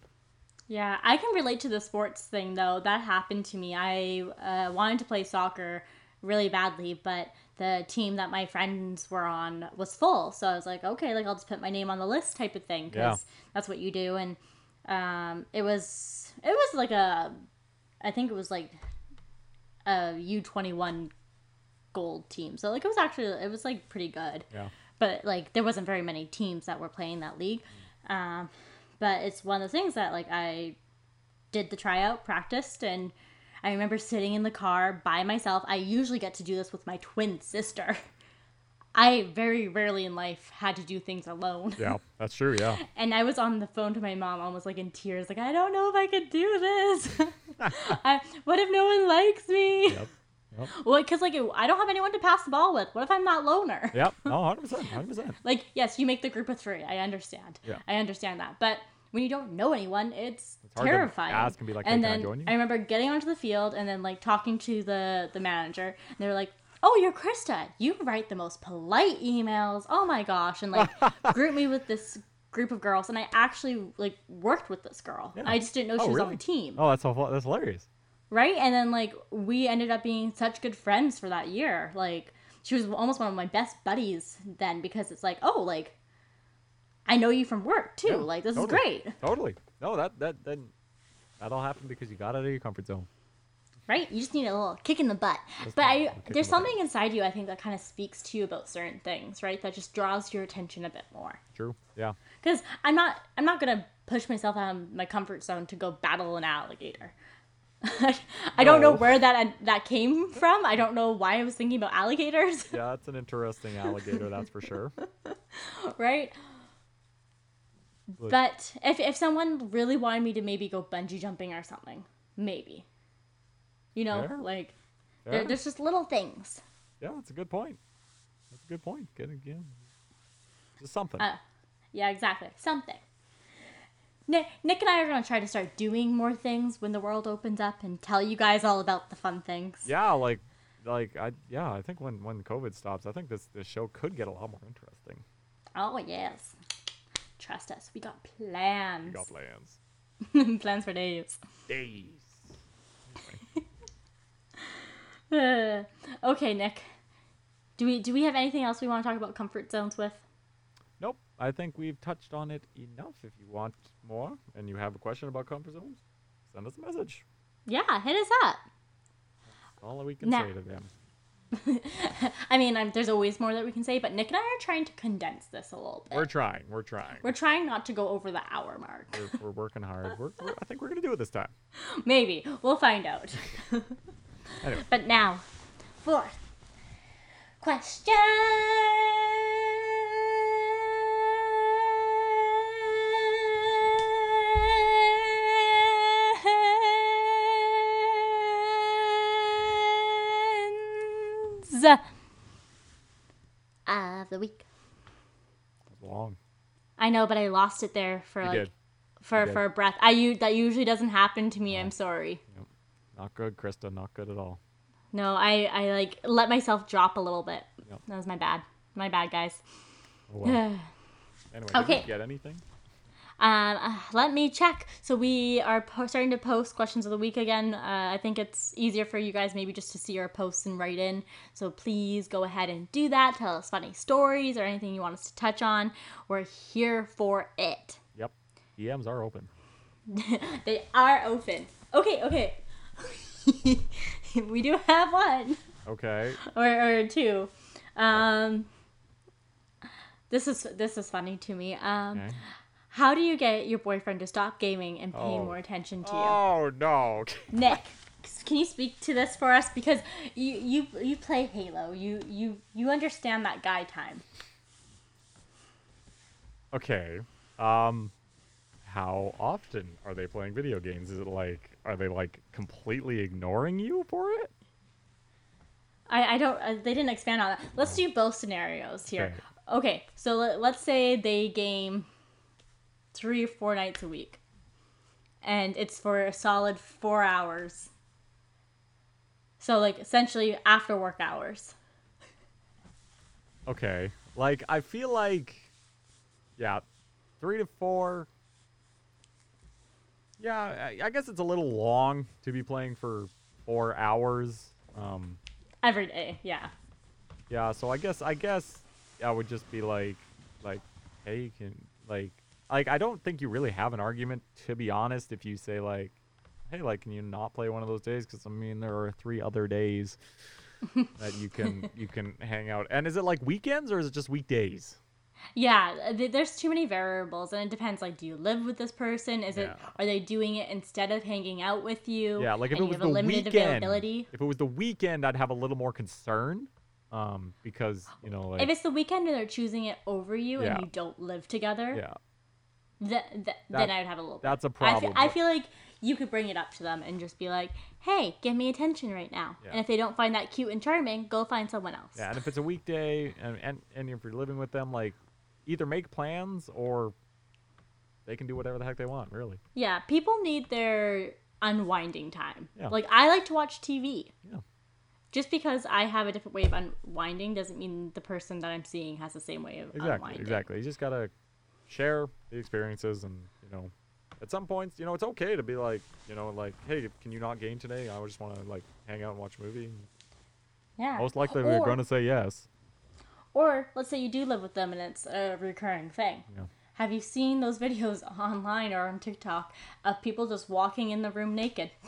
Yeah, I can relate to the sports thing though. That happened to me. I uh, wanted to play soccer really badly, but the team that my friends were on was full. So I was like, okay, like I'll just put my name on the list type of thing because yeah. that's what you do. And um, it was it was like a, I think it was like a U twenty one gold team. So like it was actually it was like pretty good. Yeah. But like there wasn't very many teams that were playing that league. Um, but it's one of the things that like I did the tryout, practiced, and I remember sitting in the car by myself. I usually get to do this with my twin sister. I very rarely in life had to do things alone. Yeah, that's true. Yeah. and I was on the phone to my mom, almost like in tears, like I don't know if I could do this. I, what if no one likes me? Yep. Yep. Well, because like I don't have anyone to pass the ball with. What if I'm not loner? Yep. No, hundred percent, hundred percent. Like yes, you make the group of three. I understand. Yeah. I understand that, but when you don't know anyone, it's, it's terrifying. ask and be like, and hey, then I, I, remember getting onto the field and then like talking to the the manager, and they were like, "Oh, you're Krista. You write the most polite emails. Oh my gosh!" And like group me with this group of girls, and I actually like worked with this girl. Yeah. I just didn't know oh, she Oh, was on the team, Oh, that's awful. That's hilarious. right? And then like we ended up being such good friends for that year. Like she was almost one of my best buddies then because it's like, oh, like I know you from work too. Yeah, like this totally. is great, Totally. No, that that then that all happened because you got out of your comfort zone. right? You just need a little kick in the butt. Just but I little kick in there's the something inside you I think that kind of speaks to you about certain things, right? That just draws your attention a bit more. True. Yeah. because I'm not I'm not gonna push myself out of my comfort zone to go battle an alligator. I don't know where that that came from. I don't know why I was thinking about alligators, Yeah, that's an interesting alligator, that's for sure. right? But- But if if someone really wanted me to maybe go bungee jumping or something, maybe, you know, Fair. like Yeah, there, there's just little things. yeah that's a good point. That's a good point. Good again. Just something. Uh, yeah, exactly. Something. Nick, Nick and I are gonna try to start doing more things when the world opens up and tell you guys all about the fun things. yeah, like like I yeah, I think when when COVID stops, I think this this show could get a lot more interesting. Oh yes. Trust us. We got plans. We got plans. plans for days. Days. Uh, okay, Nick. Do we do we have anything else we want to talk about comfort zones with? Nope. I think we've touched on it enough. If you want more and you have a question about comfort zones, send us a message. Yeah, hit us up. That's all we can Nah. say to them. I mean, I'm, there's always more that we can say, but Nick and I are trying to condense this a little bit. We're trying. We're trying. We're trying not to go over the hour mark. We're, we're working hard. We're, we're, I think we're gonna do it this time. Maybe we'll find out. Anyway, But now, fourth question. The week. long. I know, but I lost it there for You like did. for for a breath. I u- that usually doesn't happen to me. I'm sorry. Not good, Krista. Not good at all. No, I I like let myself drop a little bit. Yep. That was my bad. My bad, guys. Oh, well. Anyway, did Okay. you get anything? Uh, let me check. So we are po- starting to post questions of the week again. Uh, I think it's easier for you guys maybe just to see our posts and write in. So please go ahead and do that. Tell us funny stories or anything you want us to touch on. We're here for it. Yep. DMs are open. They are open. Okay, okay. we do have one. Okay. or, or two. Um, this is this is funny to me. Um, okay. How do you get your boyfriend to stop gaming and pay Oh. more attention to you? Oh no. Nick, can you speak to this for us because you you you play Halo. You you you understand that guy time. Okay. Um how often are they playing video games? Is it like are they like completely ignoring you for it? I, I don't. Uh, they didn't expand on that. Let's do both scenarios here. Okay, so let, let's say they game three or four nights a week, and it's for a solid four hours. So like essentially after work hours. Okay. Like I feel like yeah, 3 to 4 Yeah, I, I guess it's a little long to be playing for 4 hours. Um Every day, yeah. Yeah, so I guess I guess I would just be like like hey you can like like I don't think you really have an argument to be honest if you say like hey like can you not play one of those days cuz I mean there are three other days that you can you can hang out. And is it like weekends or is it just weekdays? Yeah, th- there's too many variables, and it depends. Like, do you live with this person? Is it are they doing it instead of hanging out with you? Yeah, like if it was the limited weekend, availability. if it was the weekend, I'd have a little more concern, um, because you know, like If it's the weekend and they're choosing it over you Yeah. and you don't live together, yeah, th- th- That- then I'd have a little. that's a. I problem, I feel like you could bring it up to them and just be like, "Hey, give me attention right now." Yeah. And if they don't find that cute and charming, go find someone else. yeah. And if it's a weekday, and and and if you're living with them, like either make plans or they can do whatever the heck they want, really. Yeah, people need their unwinding time. Yeah. Like I like to watch TV. Yeah. just because I have a different way of unwinding doesn't mean the person that I'm seeing has the same way of exactly, unwinding. Exactly. You just gotta share the experiences, and you know, at some points, you know, it's okay to be like, you know, like, hey, can you not game today? I just want to like hang out and watch a movie. Yeah. Most likely, we're gonna say yes. Or let's say you do live with them and it's a recurring thing. Yeah. Have you seen those videos online or on TikTok of people just walking in the room naked?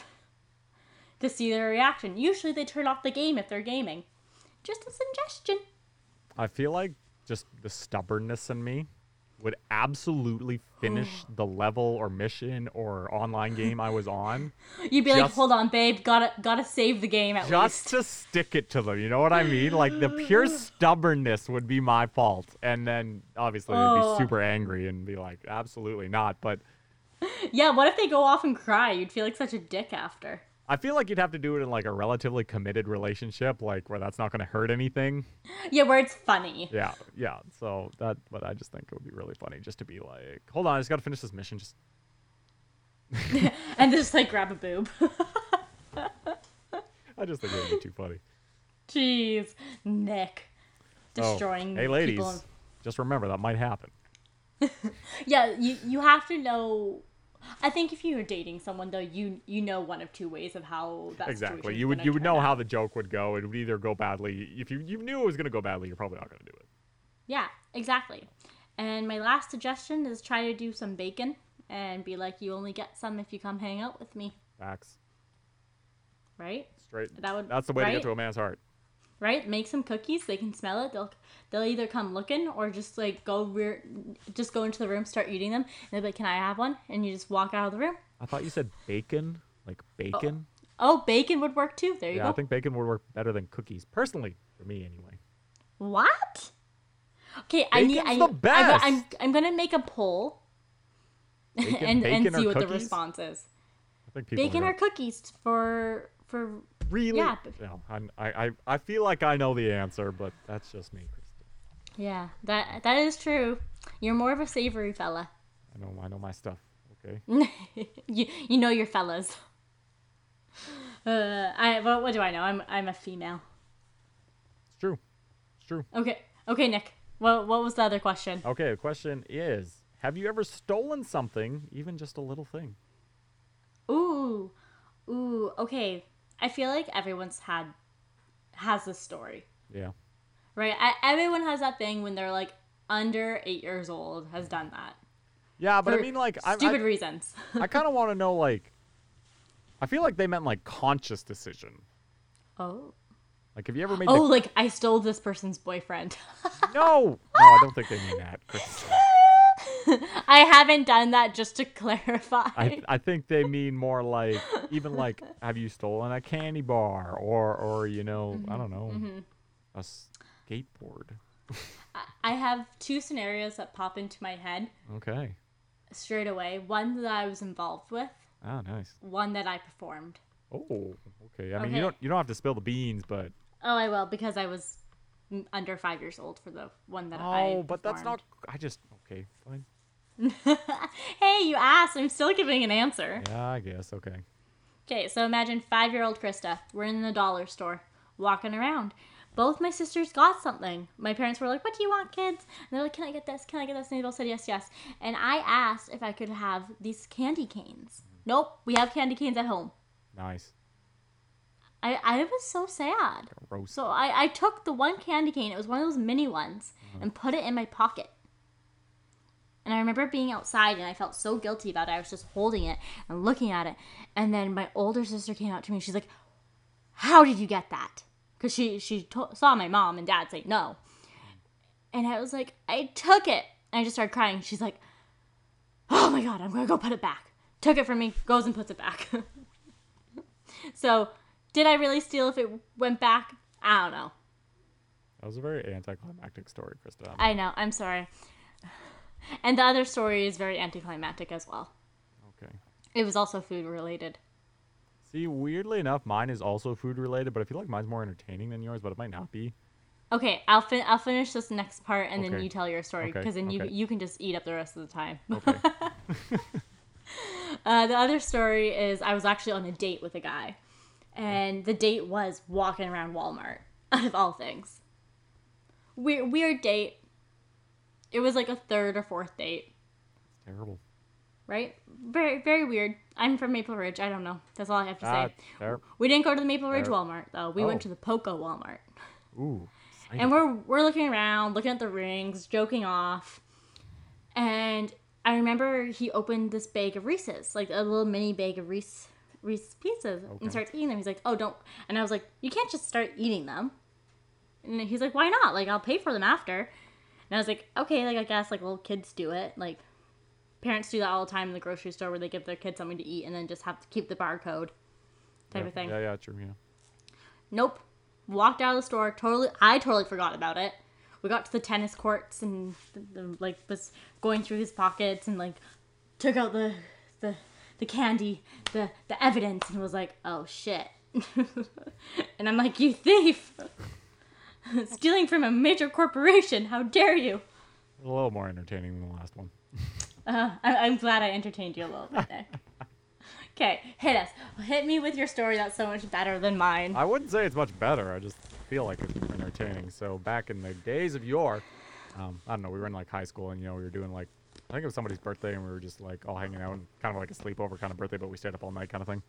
to see their reaction. Usually they turn off the game if they're gaming. Just a suggestion. I feel like just the stubbornness in me would absolutely finish the level or mission or online game I was on. You'd be like, "Hold on, babe. Gotta gotta save the game at Just least." to stick it to them, you know what I mean? Like the pure stubbornness would be my fault, and then obviously they'd Oh. be super angry and be like, "Absolutely not." But Yeah. What if they go off and cry? You'd feel like such a dick after. I feel like you'd have to do it in like a relatively committed relationship, like where that's not going to hurt anything. Yeah, where it's funny. Yeah, yeah. So that, but I just think it would be really funny just to be like, "Hold on, I just got to finish this mission." Just and just like grab a boob. I just think it would be too funny. Jeez, Nick, Oh, destroying hey, ladies, people. just remember that might happen. Yeah, you you have to know. I think if you're dating someone though, you you know one of two ways of how that Exactly. You would you would know out. how the joke would go. It would either go badly. If you you knew it was going to go badly, you're probably not going to do it. Yeah, exactly. And my last suggestion is try to do some bacon and be like, you only get some if you come hang out with me, Facts. right? Straight. That would- That's the way to get to a man's heart. Right? Make some cookies. They can smell it. They'll they'll either come looking or just like go rear, just go into the room, start eating them, and they'll be like, "Can I have one?" And you just walk out of the room. I thought you said bacon, like bacon. Oh, oh bacon would work too. There you yeah, go. I think bacon would work better than cookies, personally, for me anyway. What? Okay, I need. I, Bacon's the I, best. I'm I'm gonna make a poll Bacon, and and see what the cookies? response is. I think people Bacon are or cookies for for really. yeah, but- No, I'm- I, I I feel like I know the answer, but that's just me, Krista. yeah that that is true. You're more of a savory fella. I know I know my stuff. Okay. you you know your fellas. Uh, I what, what do I know? I'm I'm a female. It's true. It's true. Okay okay Nick. What what was the other question? Okay, the question is Have you ever stolen something, even just a little thing? Ooh ooh okay. I feel like everyone's had has this story. Yeah. Right? I, everyone has that thing when they're like under eight years old has done that. Yeah, but I mean, like, stupid I, reasons. I kind of want to know, like, I feel like they meant like conscious decision. oh. Like, have you ever made Oh, like I stole this person's boyfriend. no? No, I don't think they mean that. I haven't done that just to clarify. I, I think they mean more like even like have you stolen a candy bar or or you know I mm-hmm, don't know mm-hmm. a skateboard. I have two scenarios that pop into my head Okay. straight away. One that I was involved with, Oh, nice. one that I performed. Oh, okay. I mean, Okay. you don't you don't have to spill the beans, but Oh, I will because I was mm, under five years old for the one that I. oh, but that's not. I just okay, fine. hey, you asked. I'm still giving an answer. Yeah, I guess okay. Okay, so imagine five year old Krista. We're in the dollar store, walking around. Both my sisters got something. My parents were like, What do you want, kids? And they're like, Can I get this? Can I get this? And they both said yes, yes. And I asked if I could have these candy canes. Nope, we have candy canes at home. Nice. I, I was so sad. Roast. So I, I took the one candy cane, it was one of those mini ones, uh-huh. and put it in my pocket. And I remember being outside and I felt so guilty about it. I was just holding it and looking at it. And then my older sister came out to me and she's like, How did you get that? Because she, she to- saw my mom and dad say no. And I was like, I took it. And I just started crying. She's like, Oh my God, I'm going to go put it back. Took it from me, goes and puts it back. so, did I really steal if it went back? I don't know. that was a very anticlimactic story, Krista. I know. I'm sorry. And the other story is very anticlimactic as well. okay. It was also food related. See, weirdly enough, mine is also food related, but I feel like mine's more entertaining than yours, but it might not be. Okay, I'll fin- I'll finish this next part and then you tell your story Okay, because then you okay. you can just eat up the rest of the time. Okay. Uh, the other story is I was actually on a date with a guy, and the date was walking around Walmart. Out of all things, weird weird date. It was like a third or fourth date. Terrible. Right? Very very weird. I'm from Maple Ridge. I don't know. That's all I have to Ah, say. fair. We didn't go to the Maple Ridge Fair. Walmart though. We Oh. went to the Poco Walmart. Ooh. And we're we're looking around, looking at the rings, joking off. And I remember he opened this bag of Reese's, like a little mini bag of Reese Reese pieces, Okay. and starts eating them. He's like, "Oh, don't!" And I was like, "You can't just start eating them." And he's like, "Why not? Like, I'll pay for them after." And I was like, "Okay, like I guess like little kids do it. Like parents do that all the time in the grocery store where they give their kids something to eat and then just have to keep the barcode type yeah, of thing." Yeah, yeah, true. Yeah. Nope. Walked out of the store. Totally. I totally forgot about it. We got to the tennis courts and like was going through his pockets and like took out the the the candy, the the evidence, and was like, "Oh shit!" and I'm like, "You thief! Stealing from a major corporation! How dare you!" A little more entertaining than the last one. Uh, I, I'm glad I entertained you a little bit there. Okay, hit us. Hit me with your story that's so much better than mine. I wouldn't say it's much better. I just feel like it's more entertaining. So back in the days of yore, um, I don't know, we were in like high school and you know we were doing like I think it was somebody's birthday and we were just like all hanging out and kind of like a sleepover kind of birthday, but we stayed up all night kind of thing.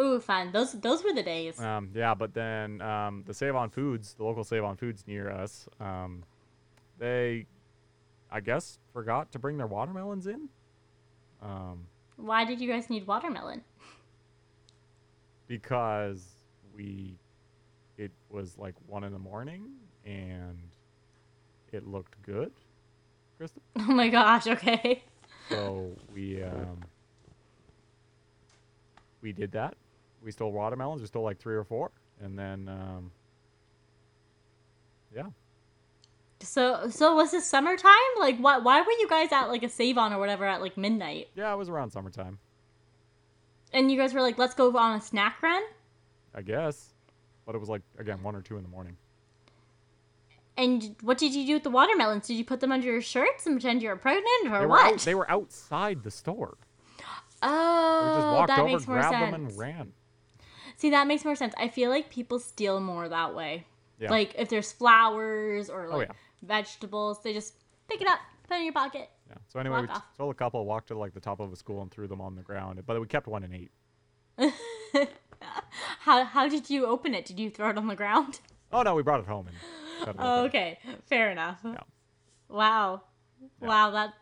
Ooh, fun. Those those were the days. Um, yeah, but then um, the Save on Foods, the local Save on Foods near us, um, they, I guess, forgot to bring their watermelons in. Um, Why did you guys need watermelon? because we it was like one in the morning and it looked good krista Oh my gosh, okay. so we um we did that we stole watermelons we stole like three or four and then um yeah So so was this summertime? Like why why were you guys at like a save on or whatever at like midnight? yeah it was around summertime And you guys were like, let's go on a snack run? i guess but it was like again one or two in the morning And what did you do with the watermelons? Did you put them under your shirts and pretend you were pregnant or they were, what? out, they were outside the store oh, we just walked that over makes more grabbed sense. them and ran See, that makes more sense. I feel like people steal more that way. yeah Like if there's flowers or Oh, like yeah. vegetables, they just pick it up, put it in your pocket. Yeah. So anyway, we off. stole a couple, walked to like the top of a school, and threw them on the ground. But we kept one and ate. How how did you open it? Did you throw it on the ground? Oh no, we brought it home and. it Oh, okay, fair enough. Yeah. Wow, Yeah. wow, that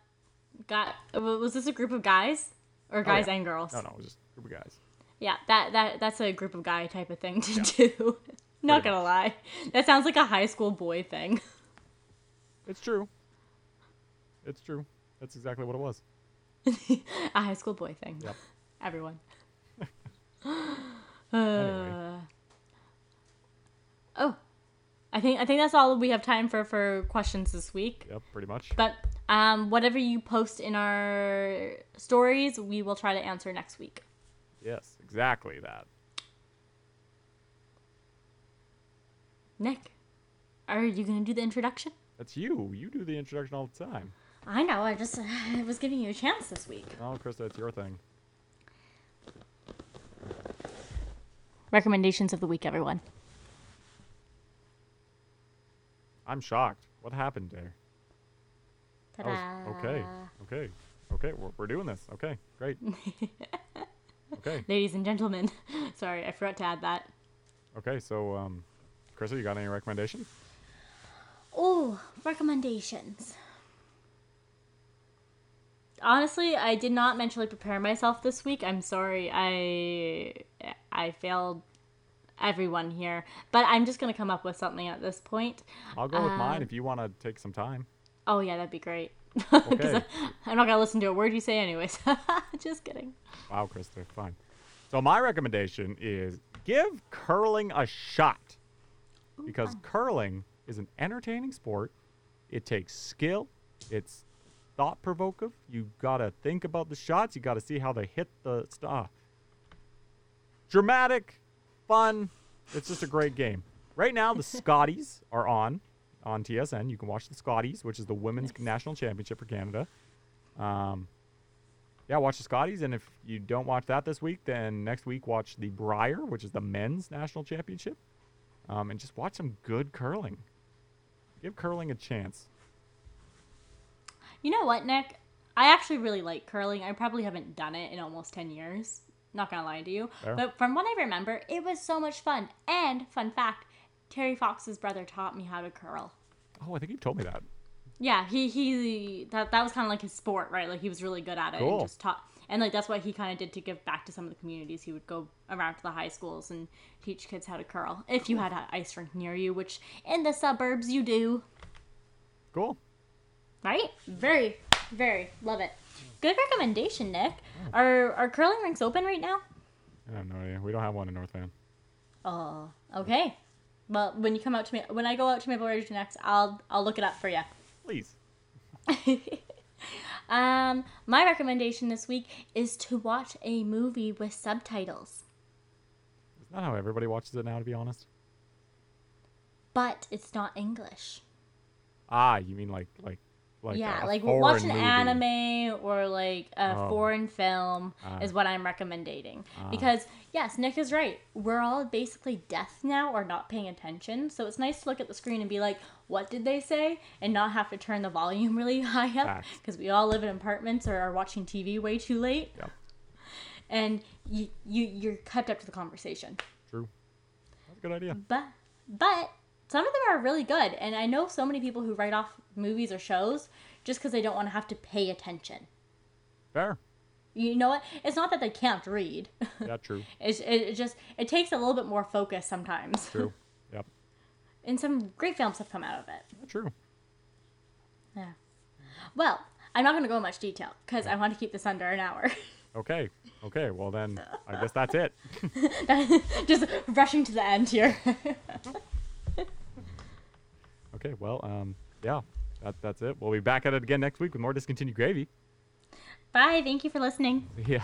got. Was this a group of guys or oh, guys Oh, yeah. and girls? No, no, it was just a group of guys. Yeah, that that that's a group of guy type of thing to do. Not Pretty gonna lie, that sounds like a high school boy thing. It's true. It's true. That's exactly what it was. a high school boy thing. Yep. Everyone. Anyway. Uh, oh, I think I think that's all we have time for for questions this week. Yep, pretty much. But um, whatever you post in our stories, we will try to answer next week. Yes, exactly that. Nick, are you gonna do the introduction? That's you. You do the introduction all the time. I know. I just I was giving you a chance this week. Oh, Krista, it's your thing. Recommendations of the week, everyone. I'm shocked. What happened there? That was- okay. Okay. Okay. We're, we're doing this. Okay. Great. okay. Ladies and gentlemen, sorry, I forgot to add that. Okay. So, um, Krista, you got any recommendations? Oh, recommendations. Honestly, I did not mentally prepare myself this week. I'm sorry. I I failed everyone here, but I'm just going to come up with something at this point. I'll go with mine Um, if you want to take some time. Oh yeah, that'd be great. Okay. I, am not gonna listen to a word you say, anyways. just kidding. Wow, Krista, fine. So my recommendation is give curling a shot because curling is an entertaining sport. It takes skill. It's thought provocative. You gotta think about the shots. You gotta see how they hit the stuff. Ah. Dramatic, fun. It's just a great game. Right now, the Scotties are on on TSN. You can watch the Scotties, which is the women's Yes. national championship for Canada. Um, yeah, watch the Scotties, and if you don't watch that this week, then next week watch the Brier, which is the men's national championship, um, and just watch some good curling. Give curling a chance. You know what, Nick? I actually really like curling. I probably haven't done it in almost 10 years. Not gonna lie to you. Fair. But from what I remember, it was so much fun. And, fun fact, Terry Fox's brother taught me how to curl. Oh, I think you've told me that. Yeah, he he that that was kind of like his sport, right? Like he was really good at it Cool. and just taught and like that's what he kind of did to give back to some of the communities. He would go around to the high schools and teach kids how to curl. If you had an ice rink near you, which in the suburbs you do, Cool. right? Very very love it. Good recommendation, Nick. Oh. Are are curling rinks open right now? I have no idea. We don't have one in North Van. Oh, okay. Well, when you come out to me, when I go out to Maple Ridge next, I'll I'll look it up for you. Please. Um, my recommendation this week is to watch a movie with subtitles, Isn't that how everybody watches it now, to be honest? but it's not English. Ah, you mean like like like yeah, like watch an movie. anime or like a Oh. foreign film Ah. is what I'm recommending. Because yes, Nick is right. We're all basically deaf now or not paying attention. So it's nice to look at the screen and be like, "What did they say?" and not have to turn the volume really high up because we all live in apartments or are watching TV way too late. Yep. And you you you're kept up to the conversation. True. That's a good idea. But but some of them are really good, and I know so many people who write off movies or shows just because they don't want to have to pay attention. Fair. You know what? It's not that they can't read. Yeah, true. it's it, it just it takes a little bit more focus sometimes. True. Yep. and some great films have come out of it. True. Yeah. Well, I'm not going to go in much detail because I want to keep this under an hour. Okay. Okay. Well then, I guess that's it. just rushing to the end here. Okay. Well, um, yeah, that, that's it. We'll be back at it again next week with more discontinued gravy. Bye. Thank you for listening. Yeah.